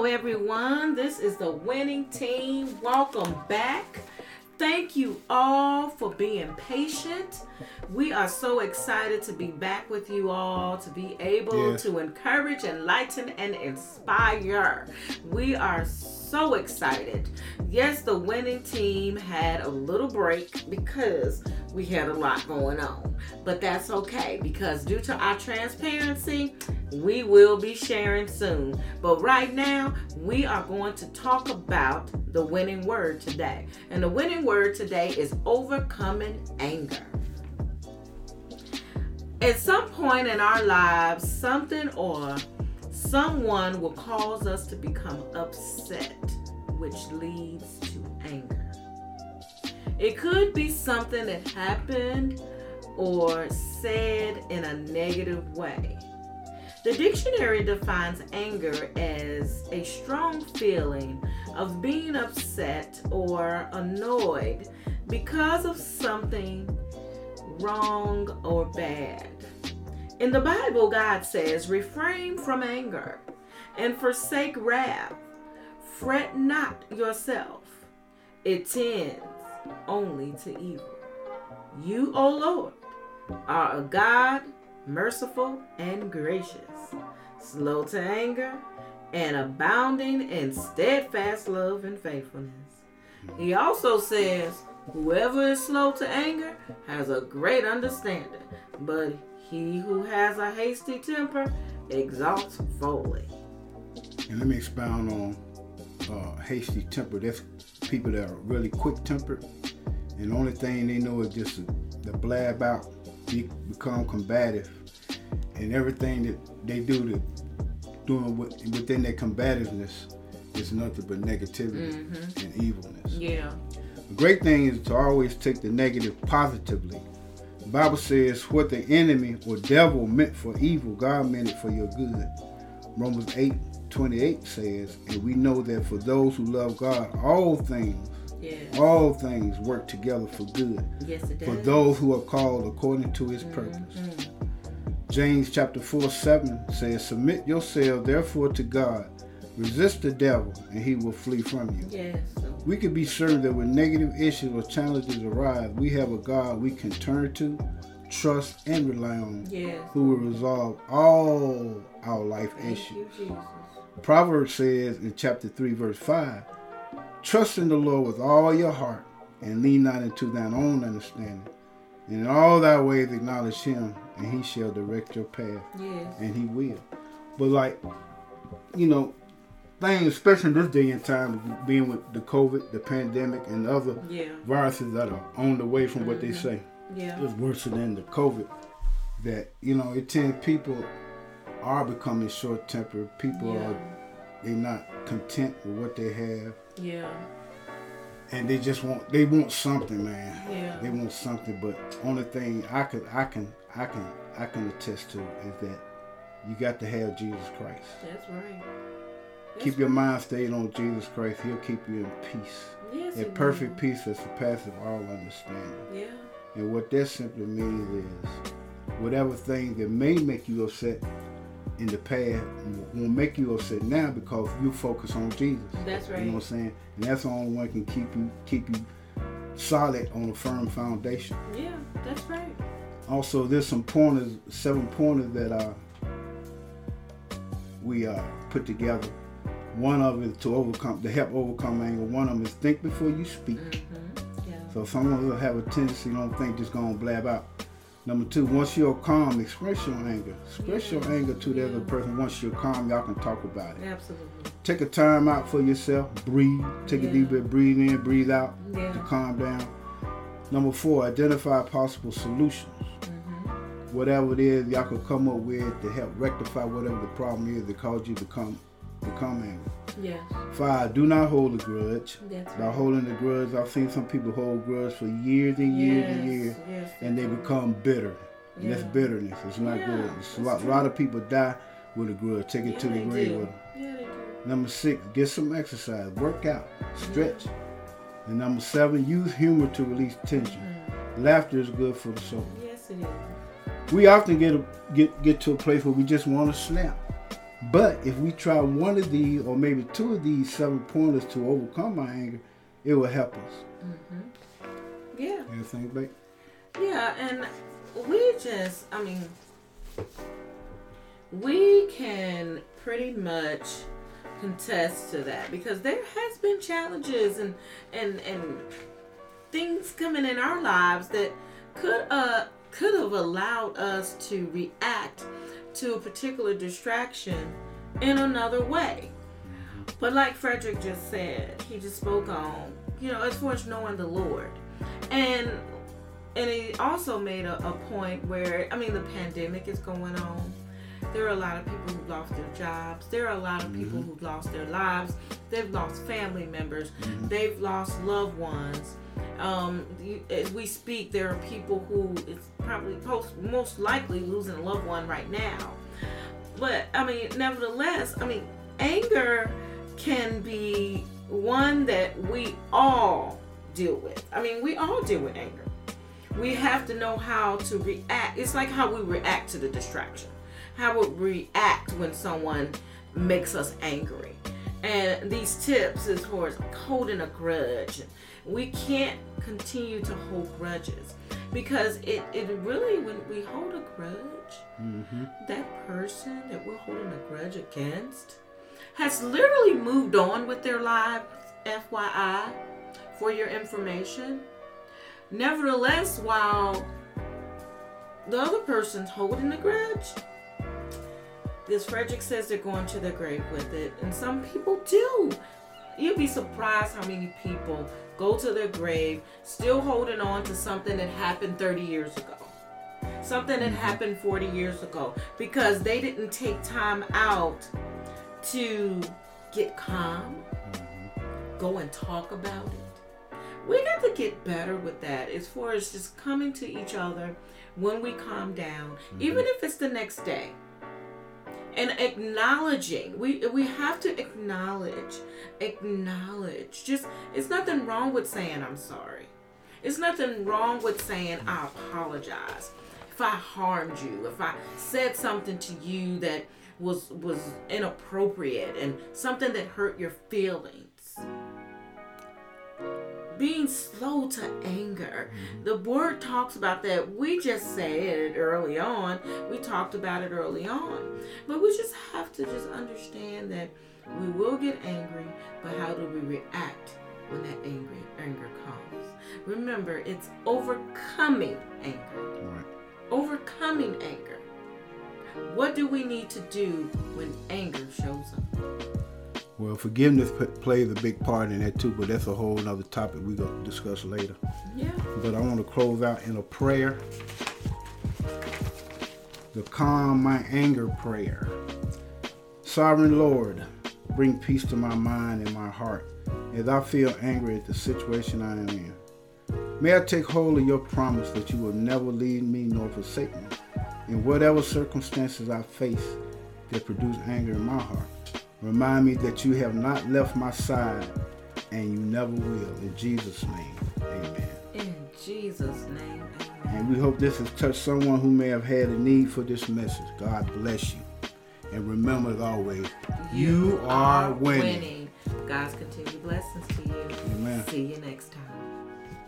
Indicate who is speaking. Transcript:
Speaker 1: Hello, everyone. This is the winning team. Welcome back. Thank you all for being patient. We are so excited to be back with you all, to be able
Speaker 2: Yes.
Speaker 1: to encourage, enlighten, and inspire. We are so excited. Yes, the winning team had a little break because we had a lot going on, but that's okay because due to our transparency, we will be sharing soon. But right now, we are going to talk about the winning word today. And the winning word today is overcoming anger. At some point in our lives, something or someone will cause us to become upset, which leads to anger. It could be something that happened or said in a negative way. The dictionary defines anger as a strong feeling of being upset or annoyed because of something wrong or bad. In the Bible, God says, refrain from anger and forsake wrath. Fret not yourself, it tends only to evil. You, O Lord, are a God merciful and gracious, slow to anger, and abounding in steadfast love and faithfulness. He also says, Whoever is slow to anger has a great understanding, but he who has a hasty temper exalts folly.
Speaker 2: And let me expound on uh, hasty temper. That's people that are really quick tempered, and the only thing they know is just to, to blab out, be, become combative, and everything that they do to doing with, within their combativeness is nothing but negativity mm-hmm. and evilness.
Speaker 1: Yeah.
Speaker 2: The great thing is to always take the negative positively. The Bible says, What the enemy or devil meant for evil, God meant it for your good. Romans 8 28 says, And we know that for those who love God, all things,
Speaker 1: Yeah.
Speaker 2: all things work together for good.
Speaker 1: Yes.
Speaker 2: For those who are called according to his purpose. James chapter 4 7 says, Submit yourself therefore to God. Resist the devil, and he will flee from you.
Speaker 1: Yes.
Speaker 2: We can be certain that when negative issues or challenges arise, we have a God we can turn to, trust, and rely on,
Speaker 1: Yes.
Speaker 2: who will resolve all our life
Speaker 1: Thank
Speaker 2: issues.
Speaker 1: you,
Speaker 2: Proverbs says in chapter 3, verse 5, Trust in the Lord with all your heart, and lean not into thine own understanding. And in all thy ways acknowledge him, and he shall direct your path,
Speaker 1: Yes.
Speaker 2: and he will. But like, you know, things, especially in this day and time, being with the COVID, the pandemic, and other
Speaker 1: Yeah.
Speaker 2: viruses that are on the way from what they mm-hmm. say.
Speaker 1: Yeah.
Speaker 2: It's worse than the COVID. That you know, it tends people are becoming short tempered. People
Speaker 1: Yeah.
Speaker 2: are they not content with what they have,
Speaker 1: Yeah.
Speaker 2: and they just want they want something, man.
Speaker 1: Yeah.
Speaker 2: They want something, but only thing I could I can I can I can attest to is that you got to have Jesus Christ.
Speaker 1: That's right. That's
Speaker 2: Keep your
Speaker 1: right.
Speaker 2: mind stayed on Jesus Christ. He'll keep you in peace.
Speaker 1: Yes,
Speaker 2: A perfect
Speaker 1: will.
Speaker 2: peace that surpasses all understanding.
Speaker 1: Yeah.
Speaker 2: And what that simply means is whatever thing that may make you upset in the past won't make you upset now because you focus on Jesus.
Speaker 1: That's right.
Speaker 2: You know what I'm saying? And that's the only one can keep you keep you solid on a firm foundation.
Speaker 1: Yeah. That's right.
Speaker 2: Also, there's some pointers, seven pointers that uh, we uh, put together. One of it to overcome, to help overcome anger. One of them is think before you speak.
Speaker 1: Mm-hmm.
Speaker 2: So some of us have a tendency don't think just gonna blab out. Number two, once you're calm, express your anger. Express your anger to the other person. Once you're calm, y'all can talk about it.
Speaker 1: Absolutely.
Speaker 2: Take a time out for yourself. Breathe. Take
Speaker 1: Yeah.
Speaker 2: a deep breath. Breathe in. Breathe out
Speaker 1: Yeah.
Speaker 2: to calm down. Number four, identify possible solutions.
Speaker 1: Mm-hmm.
Speaker 2: Whatever it is y'all could come up with to help rectify whatever the problem is that caused you to come become angry.
Speaker 1: Yes.
Speaker 2: Five, do not hold a grudge.
Speaker 1: That's
Speaker 2: By
Speaker 1: right.
Speaker 2: holding a grudge, I've seen some people hold grudge for years and years and years,
Speaker 1: yes,
Speaker 2: and they become bitter. And that's bitterness. It's not
Speaker 1: Yeah,
Speaker 2: good. It's a lot, a lot of people die with a grudge. Take it
Speaker 1: Yeah,
Speaker 2: to the grave with them.
Speaker 1: Yeah, they do.
Speaker 2: Number six, get some exercise, work out, stretch. And number seven, use humor to release tension. Mm-hmm. Laughter is good for the soul.
Speaker 1: Yes, it is.
Speaker 2: We often get a, get get to a place where we just want to snap. But if we try one of these or maybe two of these seven pointers to overcome our anger, it will help us.
Speaker 1: Mm-hmm. Yeah.
Speaker 2: You think, Blake?
Speaker 1: Yeah, and we just, I mean, we can pretty much contest to that because there has been challenges and and and things coming in our lives that could uh could have allowed us to react to a particular distraction in another way. But like Frederick just said, he just spoke on, you know, as far as knowing the Lord. And and he also made a, a point where I mean the pandemic is going on. There are a lot of people who've lost their jobs. There are a lot of people
Speaker 2: Mhm.
Speaker 1: who've lost their lives. They've lost family members.
Speaker 2: Mhm.
Speaker 1: They've lost loved ones. Um, you- as we speak, there are people who is probably post, most likely losing a loved one right now. But I mean, nevertheless, I mean, anger can be one that we all deal with. I mean, we all deal with anger. We have to know how to react. It's like how we react to the distraction, how we react when someone makes us angry. And these tips, as far as holding a grudge, we can't continue to hold grudges because it, it really, when we hold a grudge,
Speaker 2: Mm-hmm.
Speaker 1: that person that we're holding a grudge against has literally moved on with their lives, FYI, for your information. Nevertheless, while the other person's holding a grudge, this Frederick says they're going to their grave with it, and some people do. You'd be surprised how many people go to their grave still holding on to something that happened 30 years ago something that happened 40 years ago because they didn't take time out to get calm, go and talk about it. We got to get better with that as far as just coming to each other when we calm down, even mm-hmm. if it's the next day. And acknowledging, we we have to acknowledge, acknowledge. Just it's nothing wrong with saying I'm sorry. It's nothing wrong with saying I apologize. If I harmed you, if I said something to you that was was inappropriate and something that hurt your feelings. Being slow to anger. Mm-hmm. The word talks about that. We just said it early on. We talked about it early on. But we just have to just understand that we will get angry, but how do we react when that angry anger comes? Remember, it's overcoming anger.
Speaker 2: Right.
Speaker 1: Overcoming anger. What do we need to do when anger shows up?
Speaker 2: Well, forgiveness plays a big part in that too, but that's a whole other topic we're going to discuss later.
Speaker 1: Yeah.
Speaker 2: But I want to close out in a prayer. The calm my anger prayer. Sovereign Lord, bring peace to my mind and my heart as I feel angry at the situation I am in. May I take hold of your promise that you will never leave me nor forsake me in whatever circumstances I face that produce anger in my heart. Remind me that you have not left my side and you never will. In Jesus' name, amen.
Speaker 1: In Jesus' name, amen.
Speaker 2: And we hope this has touched someone who may have had a need for this message. God bless you. And remember as always, you are winning.
Speaker 1: God's continued blessings to you.
Speaker 2: Amen.
Speaker 1: See you next time.